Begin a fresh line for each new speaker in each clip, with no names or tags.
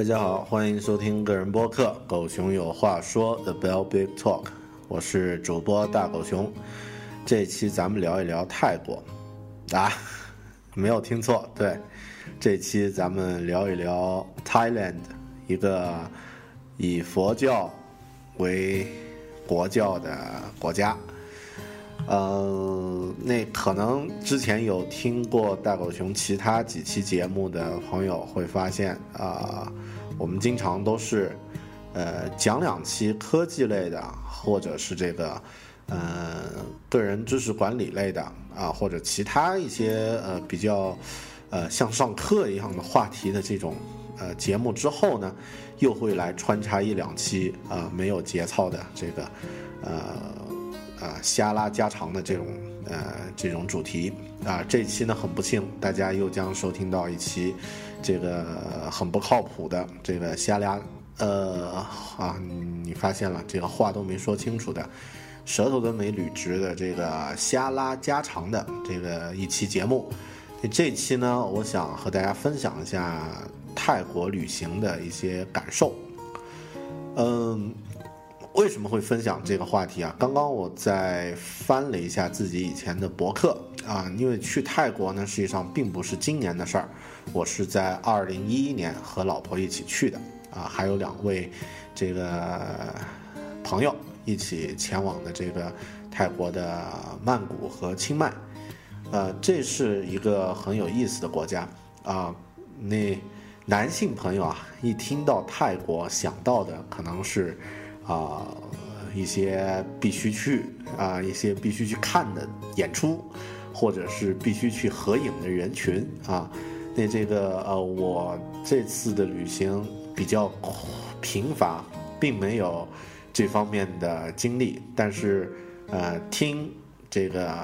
大家好，欢迎收听个人播客《狗熊有话说》The Bell Big Talk，我是主播大狗熊。这期咱们聊一聊泰国啊，没有听错，对，这期咱们聊一聊 Thailand，一个以佛教为国教的国家。嗯，那可能之前有听过大狗熊其他几期节目的朋友会发现啊、我们经常都是呃讲两期科技类的，或者是这个呃个人知识管理类的啊，或者其他一些呃比较呃像上课一样的话题的这种呃节目之后呢，又会来穿插一两期啊、没有节操的这个呃。啊，瞎拉家常的这种呃这种主题啊，这期呢很不幸，大家又将收听到一期这个很不靠谱的这个瞎拉呃啊，你发现了这个话都没说清楚的，舌头都没捋直的这个瞎拉家常的这个一期节目。这期呢，我想和大家分享一下泰国旅行的一些感受。嗯，为什么会分享这个话题啊？刚刚我在翻了一下自己以前的博客啊，因为去泰国呢，实际上并不是今年的事儿，我是在二零一一年和老婆一起去的啊，还有两位这个朋友一起前往的这个泰国的曼谷和清迈，呃，这是一个很有意思的国家啊，那男性朋友啊，一听到泰国想到的可能是。啊、一些必须去啊、一些必须去看的演出，或者是必须去合影的人群啊。那这个呃，我这次的旅行比较贫乏，并没有这方面的经历，但是呃，听这个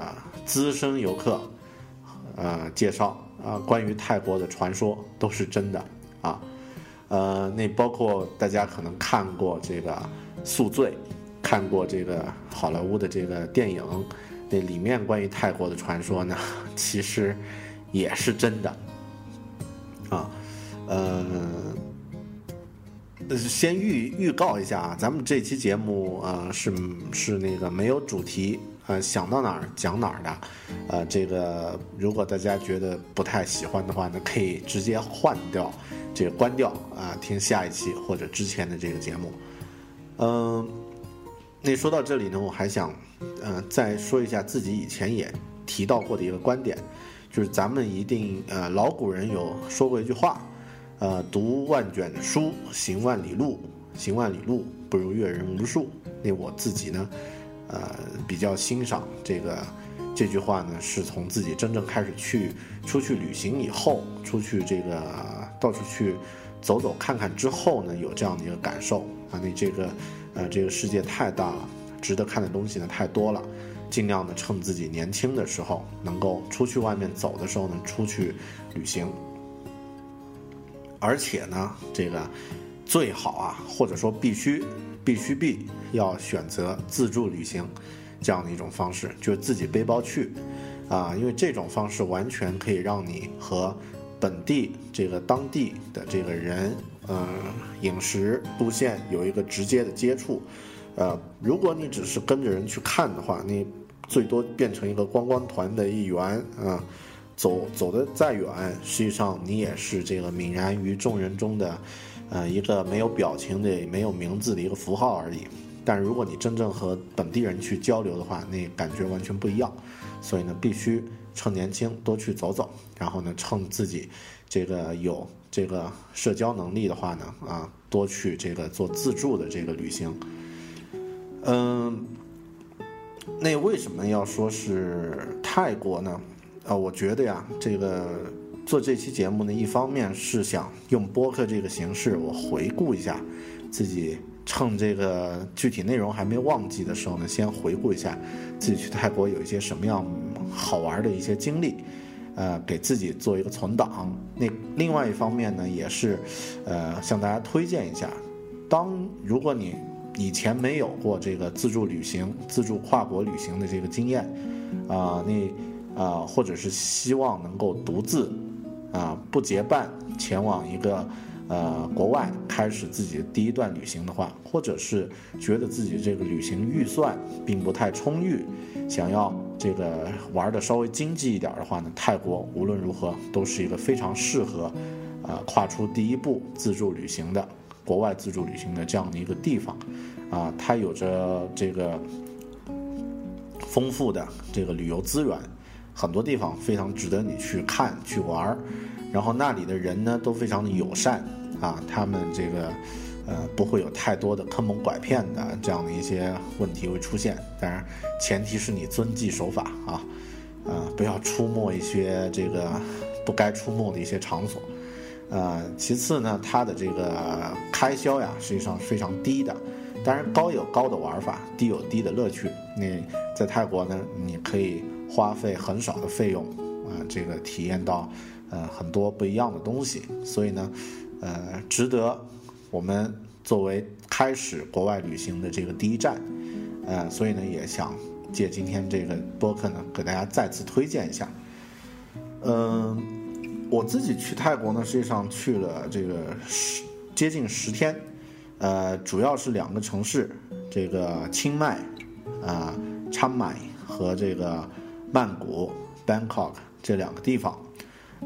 资深游客呃介绍啊、关于泰国的传说都是真的啊。呃，那包括大家可能看过这个《宿醉》，看过这个好莱坞的这个电影，那里面关于泰国的传说呢，其实也是真的啊。呃，先预预告一下啊，咱们这期节目啊、呃是是那个没有主题，呃，想到哪儿讲哪儿的，呃，这个如果大家觉得不太喜欢的话呢，可以直接换掉，这个关掉啊、听下一期或者之前的这个节目。嗯、那说到这里呢，我还想，呃，再说一下自己以前也提到过的一个观点，就是咱们一定，呃，老古人有说过一句话，呃，读万卷书，行万里路，行万里路不如阅人无数。那我自己呢，呃，比较欣赏这个这句话呢，是从自己真正开始去出去旅行以后，出去这个到处去走走看看之后呢，有这样的一个感受啊。你这个呃，这个世界太大了，值得看的东西呢太多了，尽量的趁自己年轻的时候，能够出去外面走的时候呢，出去旅行。而且呢，这个最好啊，或者说必须必须必要选择自助旅行这样的一种方式，就是自己背包去啊，因为这种方式完全可以让你和本地这个当地的这个人，呃，饮食路线有一个直接的接触。呃，如果你只是跟着人去看的话，你最多变成一个观光团的一员啊。走走的再远，实际上你也是这个泯然于众人中的，呃，一个没有表情的、没有名字的一个符号而已。但如果你真正和本地人去交流的话，那感觉完全不一样。所以呢，必须趁年轻多去走走，然后呢，趁自己这个有这个社交能力的话呢，啊，多去这个做自助的这个旅行。嗯，那为什么要说是泰国呢？啊，我觉得呀，这个做这期节目呢，一方面是想用播客这个形式，我回顾一下自己，趁这个具体内容还没忘记的时候呢，先回顾一下自己去泰国有一些什么样好玩的一些经历，呃，给自己做一个存档。那另外一方面呢，也是，呃，向大家推荐一下，当如果你以前没有过这个自助旅行、自助跨国旅行的这个经验，啊，那。啊，或者是希望能够独自，啊，不结伴前往一个，呃，国外开始自己第一段旅行的话，或者是觉得自己这个旅行预算并不太充裕，想要这个玩的稍微经济一点的话呢，泰国无论如何都是一个非常适合，啊，跨出第一步自助旅行的国外自助旅行的这样的一个地方，啊，它有着这个丰富的这个旅游资源。很多地方非常值得你去看去玩儿，然后那里的人呢都非常的友善啊，他们这个呃不会有太多的坑蒙拐骗的这样的一些问题会出现，当然前提是你遵纪守法啊，呃不要出没一些这个不该出没的一些场所，呃其次呢它的这个开销呀实际上是非常低的，当然高有高的玩法，低有低的乐趣。你在泰国呢你可以。花费很少的费用，啊，这个体验到，呃，很多不一样的东西，所以呢，呃，值得我们作为开始国外旅行的这个第一站，呃，所以呢，也想借今天这个播客呢，给大家再次推荐一下。嗯，我自己去泰国呢，实际上去了这个十接近十天，呃，主要是两个城市，这个清迈，啊，昌迈和这个。曼谷、Bangkok 这两个地方，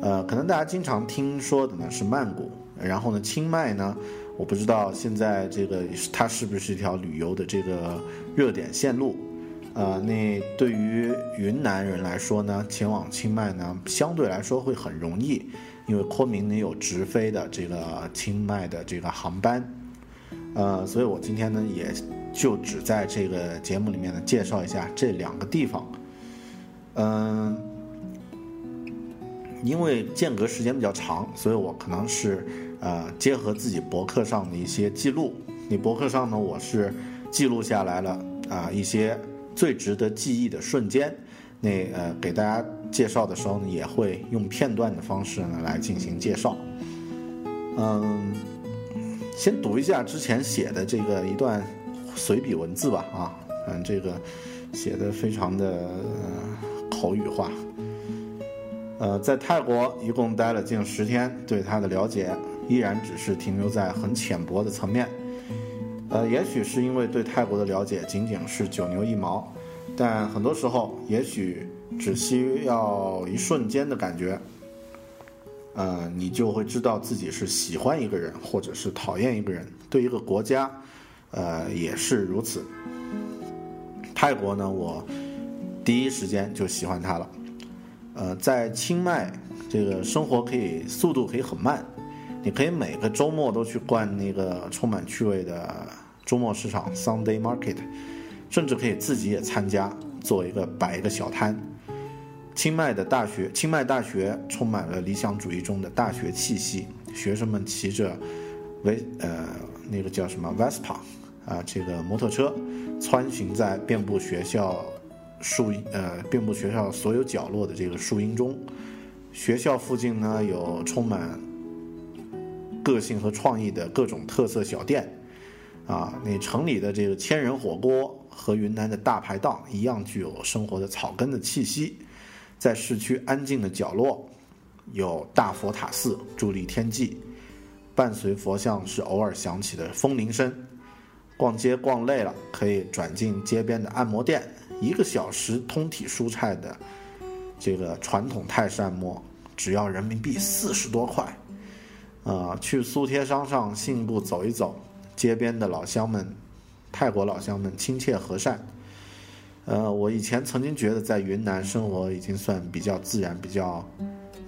呃，可能大家经常听说的呢是曼谷，然后呢，清迈呢，我不知道现在这个它是不是一条旅游的这个热点线路，呃，那对于云南人来说呢，前往清迈呢，相对来说会很容易，因为昆明呢有直飞的这个清迈的这个航班，呃，所以我今天呢也就只在这个节目里面呢介绍一下这两个地方。嗯，因为间隔时间比较长，所以我可能是呃结合自己博客上的一些记录。你博客上呢，我是记录下来了啊一些最值得记忆的瞬间。那呃给大家介绍的时候呢，也会用片段的方式呢来进行介绍。嗯，先读一下之前写的这个一段随笔文字吧啊，嗯，这个写的非常的。口语化，呃，在泰国一共待了近十天，对他的了解依然只是停留在很浅薄的层面。呃，也许是因为对泰国的了解仅仅是九牛一毛，但很多时候也许只需要一瞬间的感觉，呃，你就会知道自己是喜欢一个人或者是讨厌一个人。对一个国家，呃，也是如此。泰国呢，我。第一时间就喜欢它了，呃，在清迈这个生活可以速度可以很慢，你可以每个周末都去逛那个充满趣味的周末市场 Sunday Market，甚至可以自己也参加做一个摆一个小摊。清迈的大学，清迈大学充满了理想主义中的大学气息，学生们骑着维呃那个叫什么 Vespa 啊这个摩托车，穿行在遍布学校。树呃，遍布学校所有角落的这个树荫中，学校附近呢有充满个性和创意的各种特色小店，啊，那城里的这个千人火锅和云南的大排档一样具有生活的草根的气息，在市区安静的角落，有大佛塔寺伫立天际，伴随佛像是偶尔响起的风铃声。逛街逛累了，可以转进街边的按摩店，一个小时通体舒畅的这个传统泰式按摩，只要人民币四十多块。啊，去苏贴商上信步走一走，街边的老乡们，泰国老乡们亲切和善。呃，我以前曾经觉得在云南生活已经算比较自然、比较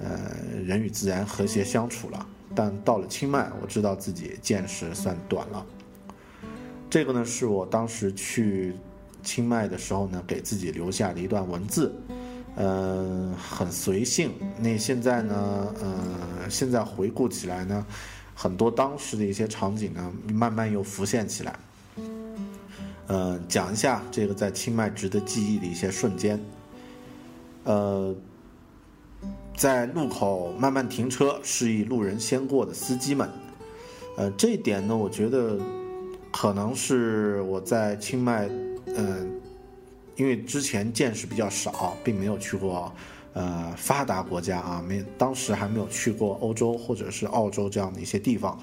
呃人与自然和谐相处了，但到了清迈，我知道自己见识算短了。这个呢，是我当时去清迈的时候呢，给自己留下的一段文字，呃，很随性。那现在呢，呃，现在回顾起来呢，很多当时的一些场景呢，慢慢又浮现起来。呃，讲一下这个在清迈值得记忆的一些瞬间。呃，在路口慢慢停车，示意路人先过的司机们，呃，这一点呢，我觉得。可能是我在清迈，嗯，因为之前见识比较少，并没有去过呃发达国家啊，没当时还没有去过欧洲或者是澳洲这样的一些地方，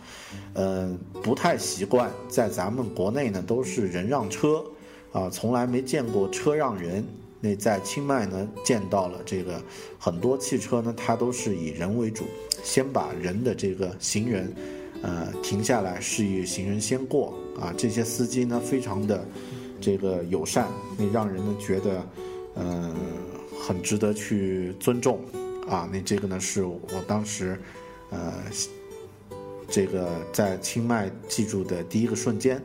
嗯，不太习惯。在咱们国内呢，都是人让车啊，从来没见过车让人。那在清迈呢，见到了这个很多汽车呢，它都是以人为主，先把人的这个行人。呃，停下来示意行人先过啊！这些司机呢，非常的这个友善，那让人呢觉得，呃，很值得去尊重啊！那这个呢，是我当时，呃，这个在清迈记住的第一个瞬间。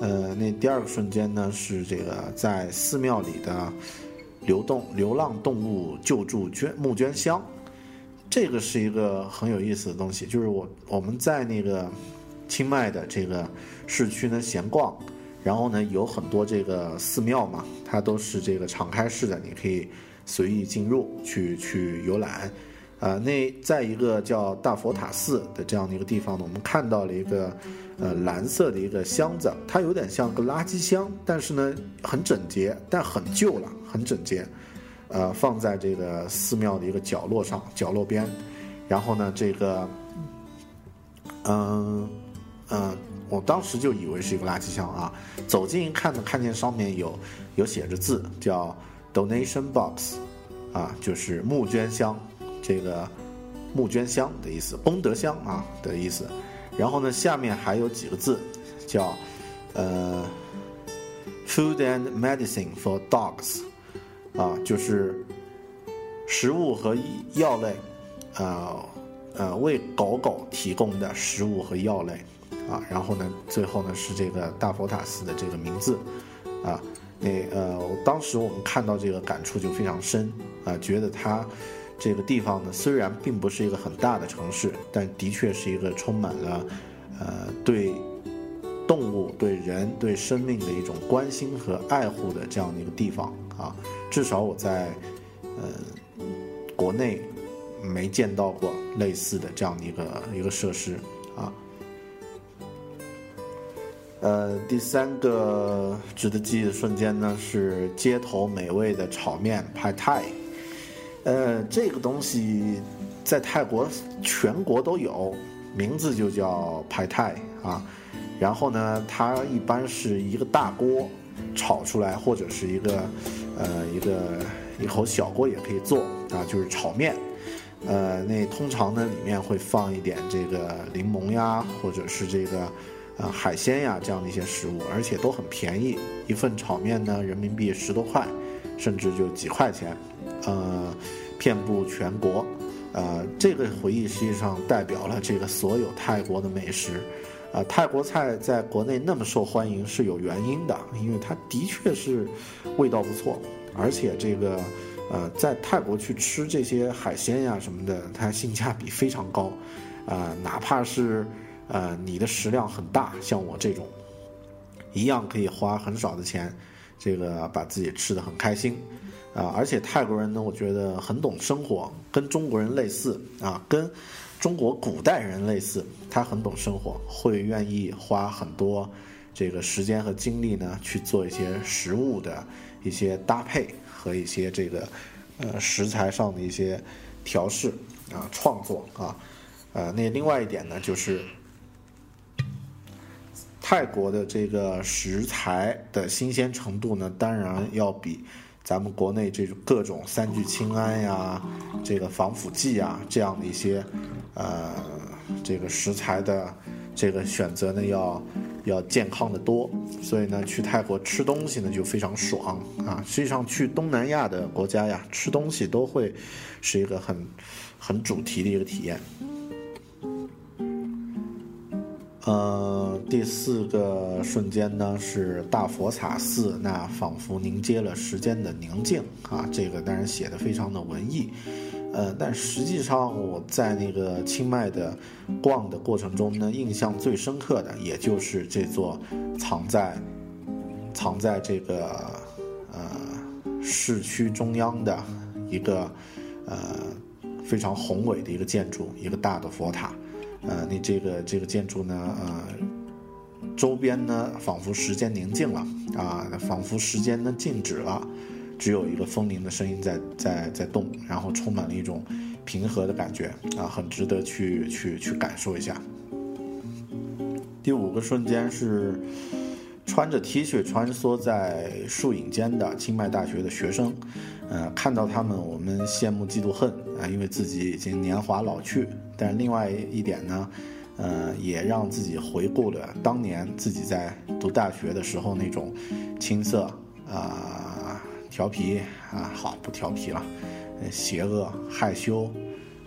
呃，那第二个瞬间呢，是这个在寺庙里的流动流浪动物救助捐募捐箱。这个是一个很有意思的东西，就是我我们在那个清迈的这个市区呢闲逛，然后呢有很多这个寺庙嘛，它都是这个敞开式的，你可以随意进入去去游览。啊，那在一个叫大佛塔寺的这样的一个地方呢，我们看到了一个呃蓝色的一个箱子，它有点像个垃圾箱，但是呢很整洁，但很旧了，很整洁。呃，放在这个寺庙的一个角落上，角落边，然后呢，这个，嗯嗯，我当时就以为是一个垃圾箱啊，走近一看呢，看见上面有有写着字，叫 donation box，啊，就是募捐箱，这个募捐箱的意思，功德箱啊的意思，然后呢，下面还有几个字，叫呃，food and medicine for dogs。啊，就是食物和药类，呃呃，为狗狗提供的食物和药类，啊，然后呢，最后呢是这个大佛塔寺的这个名字，啊，那呃，当时我们看到这个感触就非常深，啊，觉得它这个地方呢虽然并不是一个很大的城市，但的确是一个充满了呃对动物、对人、对生命的一种关心和爱护的这样的一个地方。啊，至少我在，呃，国内没见到过类似的这样的一个一个设施呃，第三个值得记忆的瞬间呢，是街头美味的炒面派泰。呃，这个东西在泰国全国都有，名字就叫派泰啊。然后呢，它一般是一个大锅炒出来，或者是一个。呃，一个一口小锅也可以做啊，就是炒面。呃，那通常呢里面会放一点这个柠檬呀，或者是这个呃海鲜呀这样的一些食物，而且都很便宜，一份炒面呢人民币十多块，甚至就几块钱。呃，遍布全国。呃，这个回忆实际上代表了这个所有泰国的美食。啊，泰国菜在国内那么受欢迎是有原因的，因为它的确是味道不错，而且这个呃，在泰国去吃这些海鲜呀什么的，它性价比非常高，啊，哪怕是呃你的食量很大，像我这种，一样可以花很少的钱，这个把自己吃的很开心，啊，而且泰国人呢，我觉得很懂生活，跟中国人类似啊，跟。中国古代人类似，他很懂生活，会愿意花很多这个时间和精力呢去做一些食物的一些搭配和一些这个呃食材上的一些调试啊创作啊，呃，那另外一点呢，就是泰国的这个食材的新鲜程度呢，当然要比咱们国内这种各种三聚氰胺呀、这个防腐剂啊这样的一些呃这个食材的这个选择呢要。要健康的多，所以呢，去泰国吃东西呢就非常爽啊！实际上去东南亚的国家呀，吃东西都会是一个很很主题的一个体验。呃，第四个瞬间呢是大佛塔寺，那仿佛凝结了时间的宁静啊！这个当然写的非常的文艺。呃，但实际上我在那个清迈的逛的过程中呢，印象最深刻的也就是这座藏在藏在这个呃市区中央的一个呃非常宏伟的一个建筑，一个大的佛塔。呃，你这个这个建筑呢，呃，周边呢仿佛时间宁静了啊，仿佛时间呢静止了。只有一个风铃的声音在在在动，然后充满了一种平和的感觉啊，很值得去去去感受一下。第五个瞬间是穿着 T 恤穿梭在树影间的清迈大学的学生，呃，看到他们我们羡慕嫉妒恨啊，因为自己已经年华老去。但另外一点呢，呃，也让自己回顾了当年自己在读大学的时候那种青涩啊。调皮啊，好不调皮了，邪恶、害羞，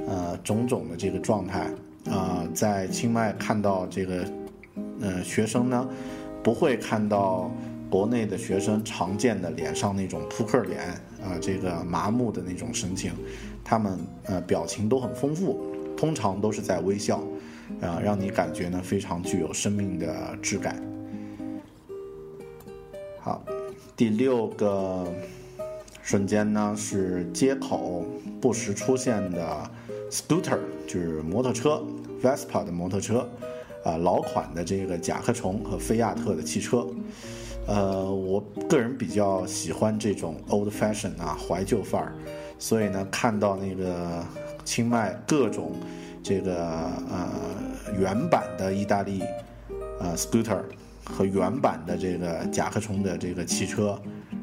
呃，种种的这个状态啊，在清迈看到这个，呃，学生呢，不会看到国内的学生常见的脸上那种扑克脸啊，这个麻木的那种神情，他们呃表情都很丰富，通常都是在微笑，啊，让你感觉呢非常具有生命的质感。好，第六个。瞬间呢，是街口不时出现的 scooter，就是摩托车，Vespa 的摩托车，啊，老款的这个甲壳虫和菲亚特的汽车，呃，我个人比较喜欢这种 old fashion 啊，怀旧范儿，所以呢，看到那个清迈各种这个呃原版的意大利呃 scooter 和原版的这个甲壳虫的这个汽车，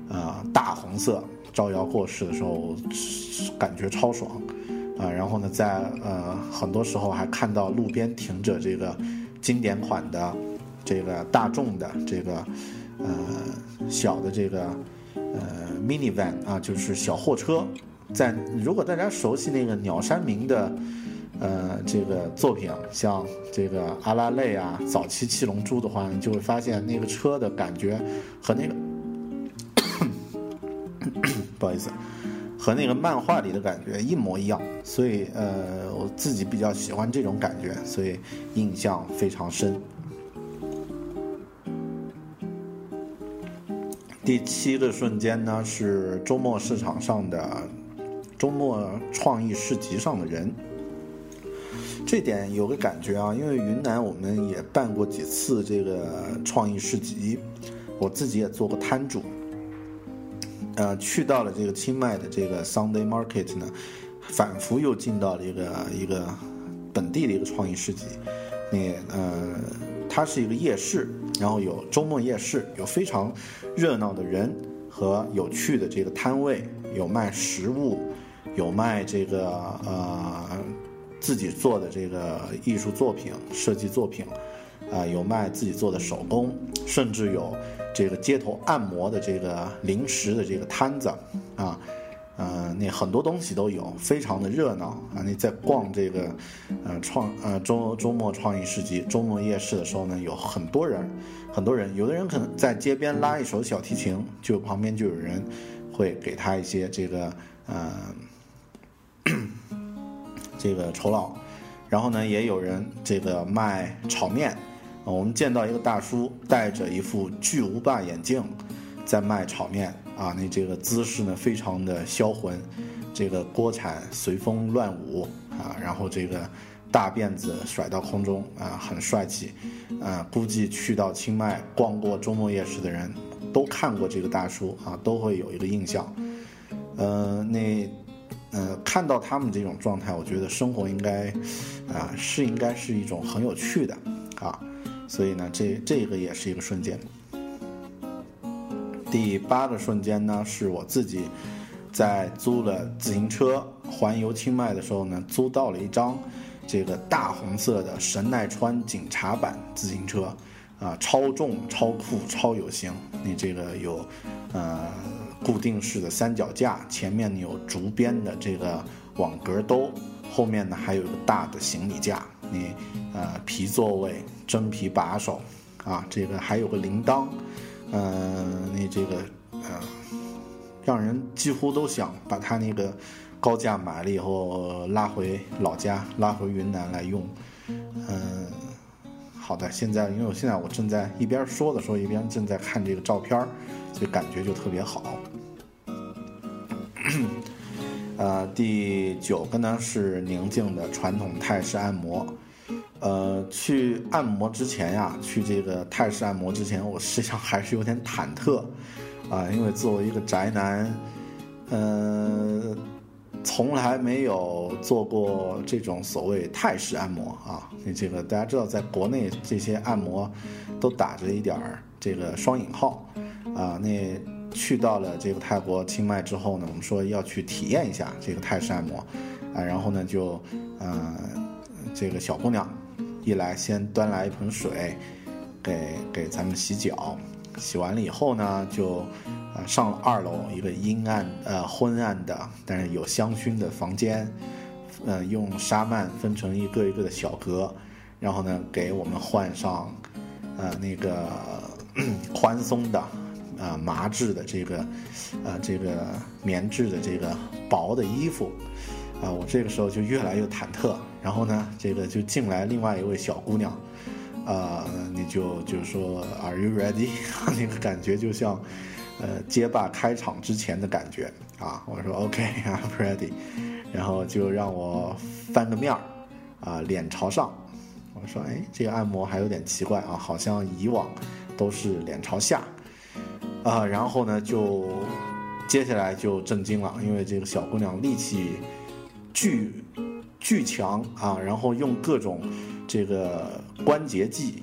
啊，大红色。招摇过市的时候，感觉超爽，啊，然后呢，在呃很多时候还看到路边停着这个经典款的这个大众的这个呃小的这个呃 minivan 啊，就是小货车。在如果大家熟悉那个鸟山明的呃这个作品，像这个阿拉蕾啊，早期七龙珠的话，你就会发现那个车的感觉和那个。不好意思，和那个漫画里的感觉一模一样，所以呃，我自己比较喜欢这种感觉，所以印象非常深。第七个瞬间呢，是周末市场上的周末创意市集上的人，这点有个感觉啊，因为云南我们也办过几次这个创意市集，我自己也做过摊主。呃，去到了这个清迈的这个 Sunday Market 呢，反复又进到了一个一个本地的一个创意市集。那呃，它是一个夜市，然后有周末夜市，有非常热闹的人和有趣的这个摊位，有卖食物，有卖这个呃自己做的这个艺术作品、设计作品，啊，有卖自己做的手工，甚至有。这个街头按摩的这个零食的这个摊子，啊，呃，那很多东西都有，非常的热闹啊！你在逛这个，呃，创呃周周末创意市集、周末夜市的时候呢，有很多人，很多人，有的人可能在街边拉一首小提琴，就旁边就有人会给他一些这个，呃，这个酬劳，然后呢，也有人这个卖炒面。我们见到一个大叔戴着一副巨无霸眼镜，在卖炒面啊，那这个姿势呢非常的销魂，这个锅铲随风乱舞啊，然后这个大辫子甩到空中啊，很帅气啊。估计去到清迈逛过周末夜市的人都看过这个大叔啊，都会有一个印象。呃，那呃，看到他们这种状态，我觉得生活应该啊是应该是一种很有趣的啊，所以呢，这这个也是一个瞬间。第八个瞬间呢，是我自己在租了自行车环游清迈的时候呢，租到了一张这个大红色的神奈川警察版自行车，啊，超重、超酷、超有型。你这个有呃固定式的三脚架，前面有竹编的这个网格兜，后面呢还有一个大的行李架。你呃皮座位、真皮把手，啊，这个还有个铃铛。嗯，那这个，呃，让人几乎都想把它那个高价买了以后拉回老家，拉回云南来用。嗯，好的，现在因为我现在我正在一边说的时候一边正在看这个照片所以感觉就特别好。呃，第九个呢是宁静的传统泰式按摩。呃，去按摩之前呀，去这个泰式按摩之前，我实际上还是有点忐忑，啊，因为作为一个宅男，呃，从来没有做过这种所谓泰式按摩啊。你这个大家知道，在国内这些按摩都打着一点儿这个双引号，啊，那去到了这个泰国清迈之后呢，我们说要去体验一下这个泰式按摩，啊，然后呢就，呃，这个小姑娘。一来先端来一盆水，给给咱们洗脚，洗完了以后呢，就呃上了二楼一个阴暗呃昏暗的，但是有香薰的房间，呃用纱幔分成一个一个的小格，然后呢给我们换上呃那个宽松的啊麻质的这个呃这个棉质的这个薄的衣服。啊，我这个时候就越来越忐忑，然后呢，这个就进来另外一位小姑娘，啊，你就就说 Are you ready？那个感觉就像，呃，街霸开场之前的感觉啊。我说 OK，I'm ready，然后就让我翻个面儿，啊，脸朝上。我说，哎，这个按摩还有点奇怪啊，好像以往都是脸朝下，啊，然后呢，就接下来就震惊了，因为这个小姑娘力气。巨巨强啊！然后用各种这个关节技，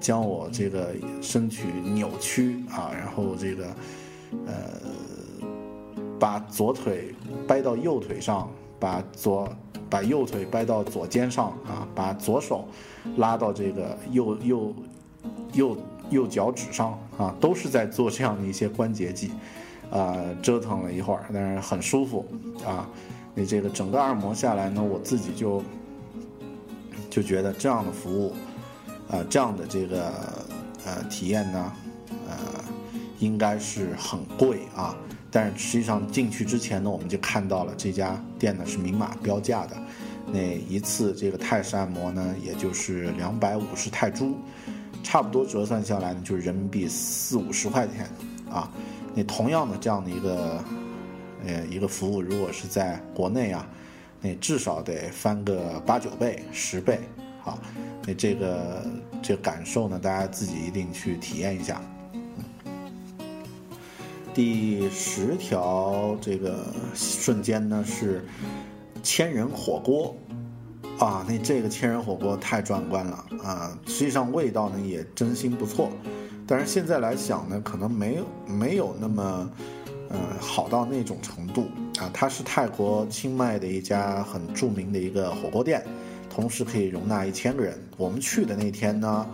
将我这个身躯扭曲啊，然后这个呃，把左腿掰到右腿上，把左把右腿掰到左肩上啊，把左手拉到这个右右右右脚趾上啊，都是在做这样的一些关节技啊，折腾了一会儿，但是很舒服啊。你这个整个按摩下来呢，我自己就就觉得这样的服务，呃，这样的这个呃体验呢，呃，应该是很贵啊。但是实际上进去之前呢，我们就看到了这家店呢是明码标价的，那一次这个泰式按摩呢，也就是两百五十泰铢，差不多折算下来呢，就是人民币四五十块钱啊。那同样的这样的一个。呃，一个服务如果是在国内啊，那至少得翻个八九倍、十倍，好，那这个这个感受呢，大家自己一定去体验一下。第十条这个瞬间呢是千人火锅啊，那这个千人火锅太壮观了啊！实际上味道呢也真心不错，但是现在来想呢，可能没有没有那么。呃，好到那种程度啊！它是泰国清迈的一家很著名的一个火锅店，同时可以容纳一千个人。我们去的那天呢，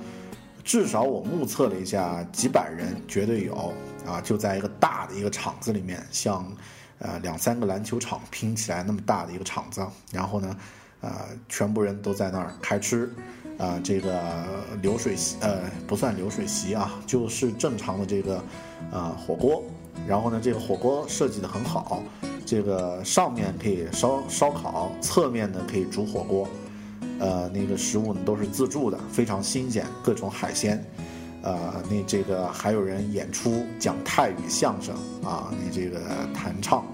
至少我目测了一下，几百人绝对有啊！就在一个大的一个场子里面，像呃两三个篮球场拼起来那么大的一个场子，然后呢，呃，全部人都在那儿开吃，啊，这个流水席呃不算流水席啊，就是正常的这个呃火锅。然后呢，这个火锅设计的很好，这个上面可以烧烧烤，侧面呢可以煮火锅，呃，那个食物呢都是自助的，非常新鲜，各种海鲜，呃，那这个还有人演出讲泰语相声啊，你这个弹唱，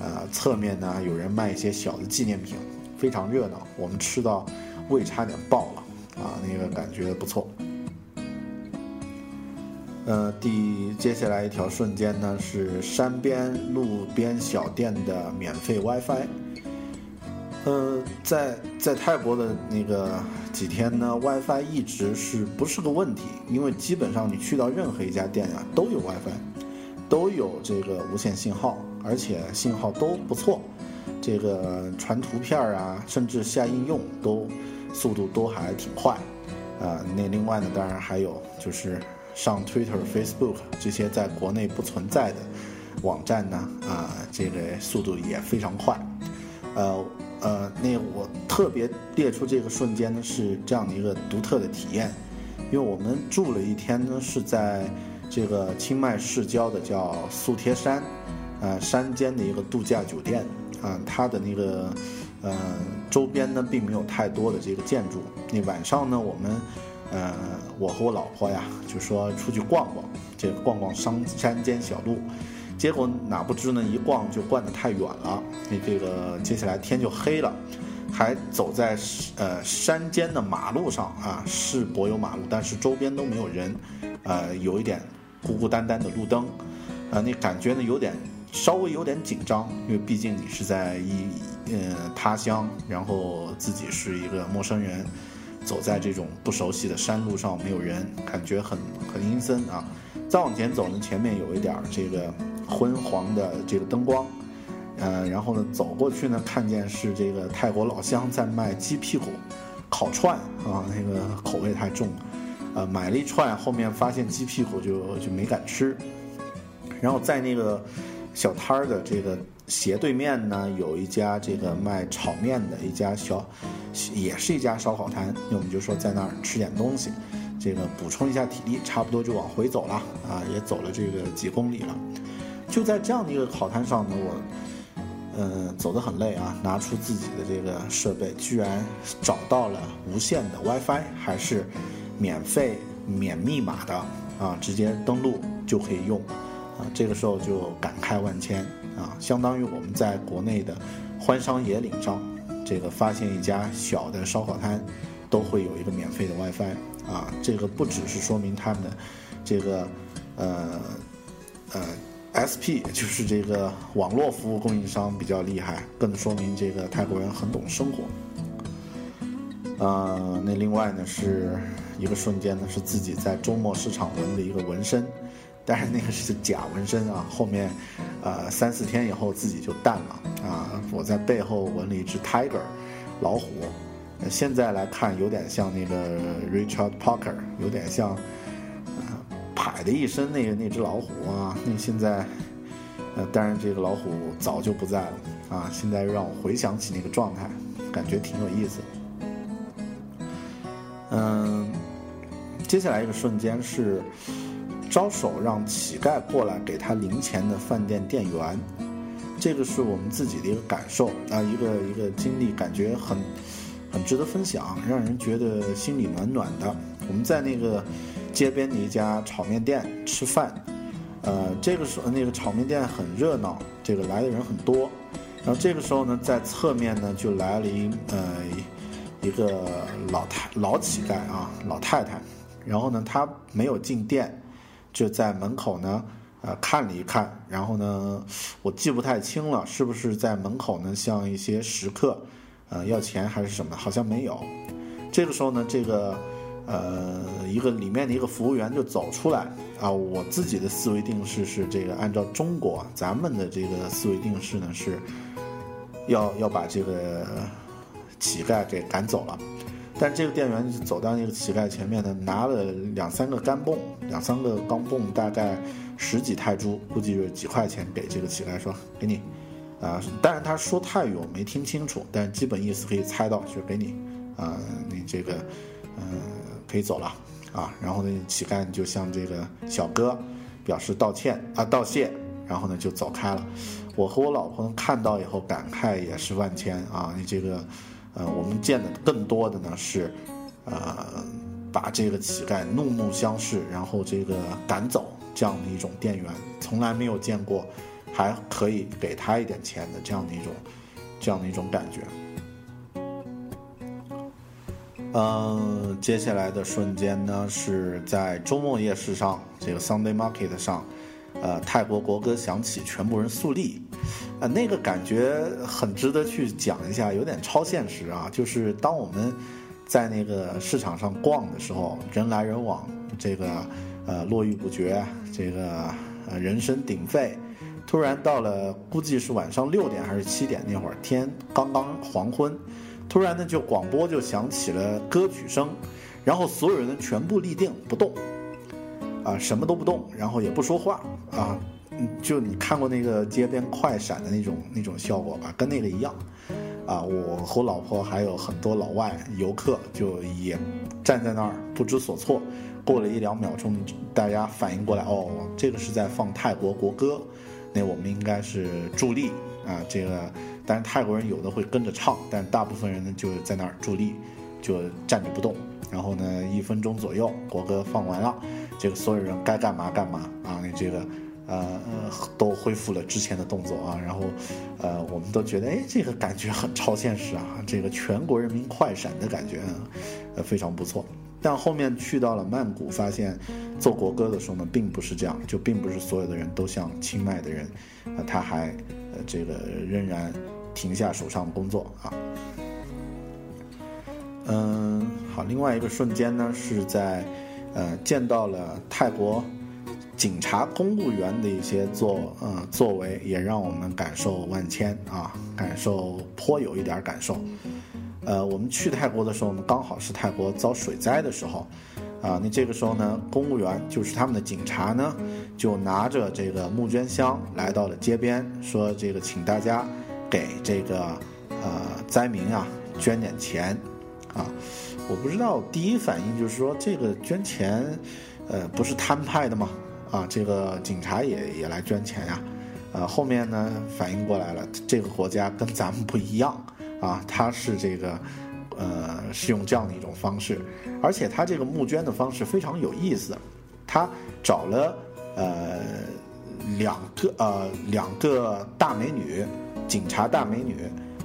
呃，侧面呢有人卖一些小的纪念品，非常热闹，我们吃到胃差点爆了啊，那个感觉不错。呃，第接下来一条瞬间呢是山边路边小店的免费 WiFi。呃，在在泰国的那个几天呢，WiFi 一直是不是个问题？因为基本上你去到任何一家店啊，都有 WiFi，都有这个无线信号，而且信号都不错。这个传图片啊，甚至下应用都速度都还挺快。啊，那另外呢，当然还有就是上 Twitter、Facebook 这些在国内不存在的网站呢，啊，这个速度也非常快。呃。呃，那我特别列出这个瞬间呢，是这样的一个独特的体验，因为我们住了一天呢，是在这个清迈市郊的叫素贴山，呃，山间的一个度假酒店，啊，它的那个呃周边呢，并没有太多的这个建筑。那晚上呢，我们呃，我和我老婆呀，就说出去逛逛，这逛逛山山间小路。结果哪不知呢？一逛就逛得太远了，那这个接下来天就黑了，还走在呃山间的马路上啊，是柏油马路，但是周边都没有人，呃，有一点孤孤单单的路灯，啊，那感觉呢有点稍微有点紧张，因为毕竟你是在一呃他乡，然后自己是一个陌生人，走在这种不熟悉的山路上，没有人，感觉很很阴森啊。再往前走呢，前面有一点这个。昏黄的这个灯光，呃，然后呢，走过去呢，看见是这个泰国老乡在卖鸡屁股烤串啊，那个口味太重，呃，买了一串，后面发现鸡屁股就就没敢吃。然后在那个小摊儿的这个斜对面呢，有一家这个卖炒面的一家小，也是一家烧烤摊，那我们就说在那儿吃点东西，这个补充一下体力，差不多就往回走了啊，也走了这个几公里了。就在这样的一个烤摊上呢，我，嗯，走得很累啊，拿出自己的这个设备，居然找到了无线的 WiFi，还是免费免密码的啊，直接登录就可以用，啊，这个时候就感慨万千啊，相当于我们在国内的荒山野岭上，这个发现一家小的烧烤摊，都会有一个免费的 WiFi 啊，这个不只是说明他们的这个，呃，呃。SP 就是这个网络服务供应商比较厉害，更说明这个泰国人很懂生活。呃，那另外呢是一个瞬间呢，是自己在周末市场纹的一个纹身，但是那个是假纹身啊，后面呃三四天以后自己就淡了啊。我在背后纹了一只 tiger 老虎，现在来看有点像那个 Richard Parker，有点像。海的一身那个那只老虎啊，那现在，呃，当然这个老虎早就不在了啊。现在让我回想起那个状态，感觉挺有意思。嗯，接下来一个瞬间是招手让乞丐过来给他零钱的饭店店员，这个是我们自己的一个感受啊，一个一个经历，感觉很很值得分享，让人觉得心里暖暖的。我们在那个。街边的一家炒面店吃饭，呃，这个时候那个炒面店很热闹，这个来的人很多。然后这个时候呢，在侧面呢就来了一呃一个老太老乞丐啊，老太太。然后呢，她没有进店，就在门口呢呃看了一看。然后呢，我记不太清了，是不是在门口呢向一些食客呃要钱还是什么？好像没有。这个时候呢，这个。呃，一个里面的一个服务员就走出来啊，我自己的思维定式是这个，按照中国咱们的这个思维定式呢，是要要把这个乞丐给赶走了。但这个店员就走到那个乞丐前面呢，拿了。两三个钢镚，两三个钢镚，大概十几泰铢，估计是几块钱，给这个乞丐说：“给你。”啊，当然他说泰语我没听清楚，但基本意思可以猜到，就是给你啊，你这个，嗯。可以走了，啊，然后呢，乞丐就向这个小哥表示道歉啊，道谢，然后呢就走开了。我和我老婆看到以后感慨也是万千啊，你这个，呃，我们见的更多的呢是，呃，把这个乞丐怒目相视，然后这个赶走这样的一种店员，从来没有见过还可以给他一点钱的这样的一种，这样的一种感觉。嗯，接下来的瞬间呢，是在周末夜市上，这个 Sunday Market 上，呃，泰国国歌响起，全部人肃立，啊，那个感觉很值得去讲一下，有点超现实啊。就是当我们在那个市场上逛的时候，人来人往，这个呃络绎不绝，这个呃人声鼎沸，突然到了估计是晚上六点还是七点那会儿，天刚刚黄昏。突然呢，就广播就响起了歌曲声，然后所有人全部立定不动，啊，什么都不动，然后也不说话，啊，就你看过那个街边快闪的那种那种效果吧，跟那个一样，啊，我和老婆还有很多老外游客就也站在那儿不知所措，过了一两秒钟，大家反应过来，哦，这个是在放泰国国歌，那我们应该是助力啊，这个。但是泰国人有的会跟着唱，但大部分人呢就在那儿伫立，就站着不动。然后呢，一分钟左右，国歌放完了，这个所有人该干嘛干嘛啊，那这个呃都恢复了之前的动作啊。然后呃，我们都觉得哎，这个感觉很超现实啊，这个全国人民快闪的感觉，呃非常不错。但后面去到了曼谷，发现做国歌的时候呢，并不是这样，就并不是所有的人都像清迈的人，啊，他还呃这个仍然。停下手上的工作啊，嗯，好，另外一个瞬间呢，是在，呃，见到了泰国警察公务员的一些作呃作为，也让我们感受万千啊，感受颇有一点感受。呃，我们去泰国的时候呢，刚好是泰国遭水灾的时候，啊，那这个时候呢，公务员就是他们的警察呢，就拿着这个募捐箱来到了街边，说这个请大家。给这个呃灾民啊捐点钱啊，我不知道第一反应就是说这个捐钱，呃不是摊派的吗？啊，这个警察也也来捐钱呀，呃后面呢反应过来了，这个国家跟咱们不一样啊，他是这个呃是用这样的一种方式，而且他这个募捐的方式非常有意思，他找了呃两个呃两个大美女。警察大美女，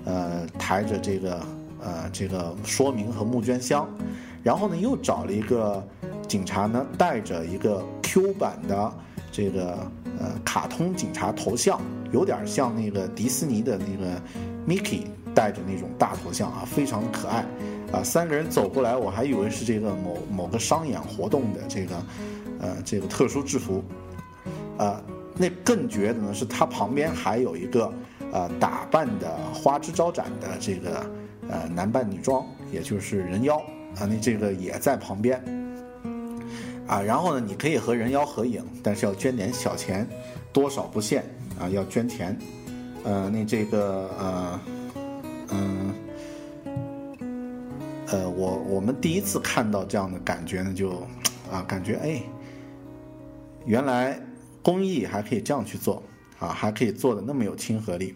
呃，抬着这个呃这个说明和募捐箱，然后呢又找了一个警察呢，带着一个 Q 版的这个呃卡通警察头像，有点像那个迪士尼的那个 Mickey 戴着那种大头像啊，非常的可爱啊。三个人走过来，我还以为是这个某某个商演活动的这个呃这个特殊制服，啊，那更绝的呢是他旁边还有一个。呃，打扮的花枝招展的这个呃男扮女装，也就是人妖啊，那这个也在旁边啊。然后呢，你可以和人妖合影，但是要捐点小钱，多少不限啊，要捐钱。呃，那这个呃嗯呃，我我们第一次看到这样的感觉呢，就啊，感觉哎，原来公益还可以这样去做啊，还可以做的那么有亲和力。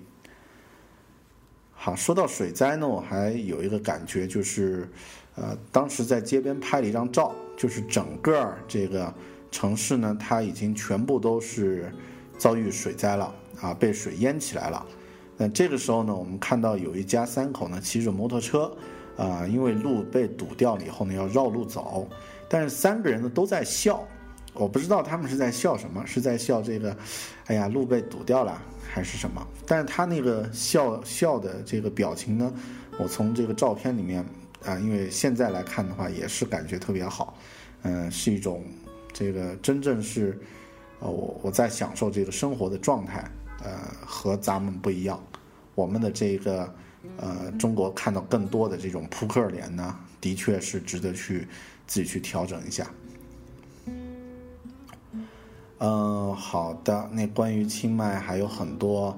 好，说到水灾呢，我还有一个感觉，就是，呃，当时在街边拍了一张照，就是整个这个城市呢，它已经全部都是遭遇水灾了啊，被水淹起来了。那这个时候呢，我们看到有一家三口呢骑着摩托车，啊，因为路被堵掉了以后呢，要绕路走，但是三个人呢都在笑，我不知道他们是在笑什么，是在笑这个，哎呀，路被堵掉了。还是什么？但是他那个笑笑的这个表情呢，我从这个照片里面啊，因为现在来看的话，也是感觉特别好，嗯，是一种这个真正是，呃，我我在享受这个生活的状态，呃，和咱们不一样。我们的这个呃，中国看到更多的这种扑克脸呢，的确是值得去自己去调整一下。嗯，好的。那关于清迈还有很多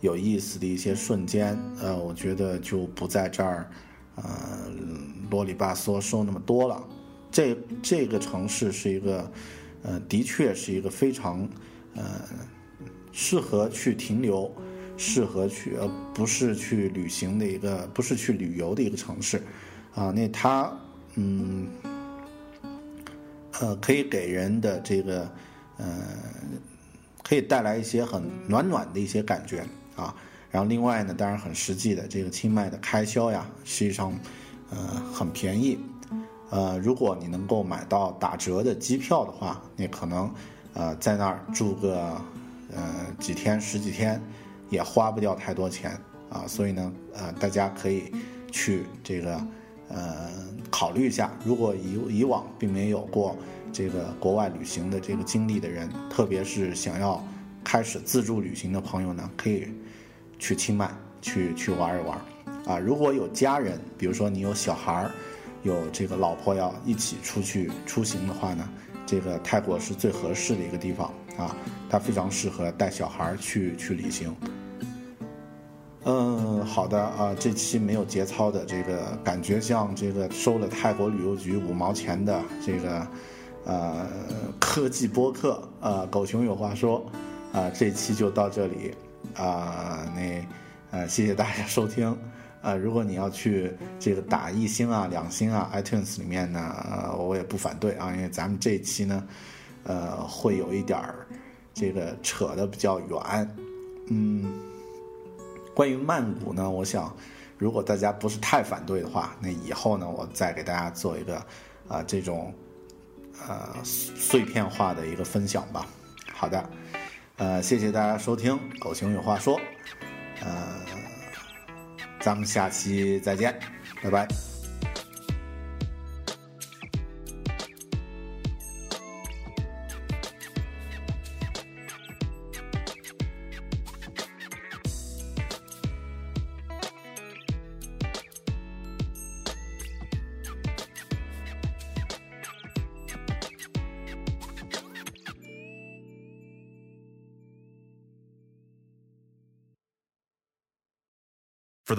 有意思的一些瞬间，呃，我觉得就不在这儿，呃，啰里吧嗦说那么多了。这这个城市是一个，呃，的确是一个非常，呃，适合去停留，适合去呃不是去旅行的一个，不是去旅游的一个城市，啊，那它，嗯，呃，可以给人的这个。嗯，可以带来一些很暖暖的一些感觉啊。然后另外呢，当然很实际的，这个清迈的开销呀，实际上呃很便宜呃，如果你能够买到打折的机票的话，你可能呃在那儿住个呃几天十几天，也花不掉太多钱啊。所以呢，呃，大家可以去这个呃考虑一下。如果以以往并没有过这个国外旅行的这个经历的人，特别是想要开始自助旅行的朋友呢，可以去清迈去去玩一玩啊。如果有家人，比如说你有小孩儿。有这个老婆要一起出去出行的话呢，这个泰国是最合适的一个地方啊，它非常适合带小孩儿去去旅行。嗯，好的啊，这期没有节操的这个感觉像这个收了泰国旅游局五毛钱的这个呃科技播客啊，狗熊有话说啊，这期就到这里啊，那呃谢谢大家收听。呃，如果你要去这个打一星啊、两星啊，iTunes 里面呢，我也不反对啊，因为咱们这一期呢，呃，会有一点儿这个扯的比较远。嗯，关于曼谷呢，我想如果大家不是太反对的话，那以后呢，我再给大家做一个啊这种呃碎片化的一个分享吧。好的，呃，谢谢大家收听，狗熊有话说，呃。咱们下期再见，拜拜。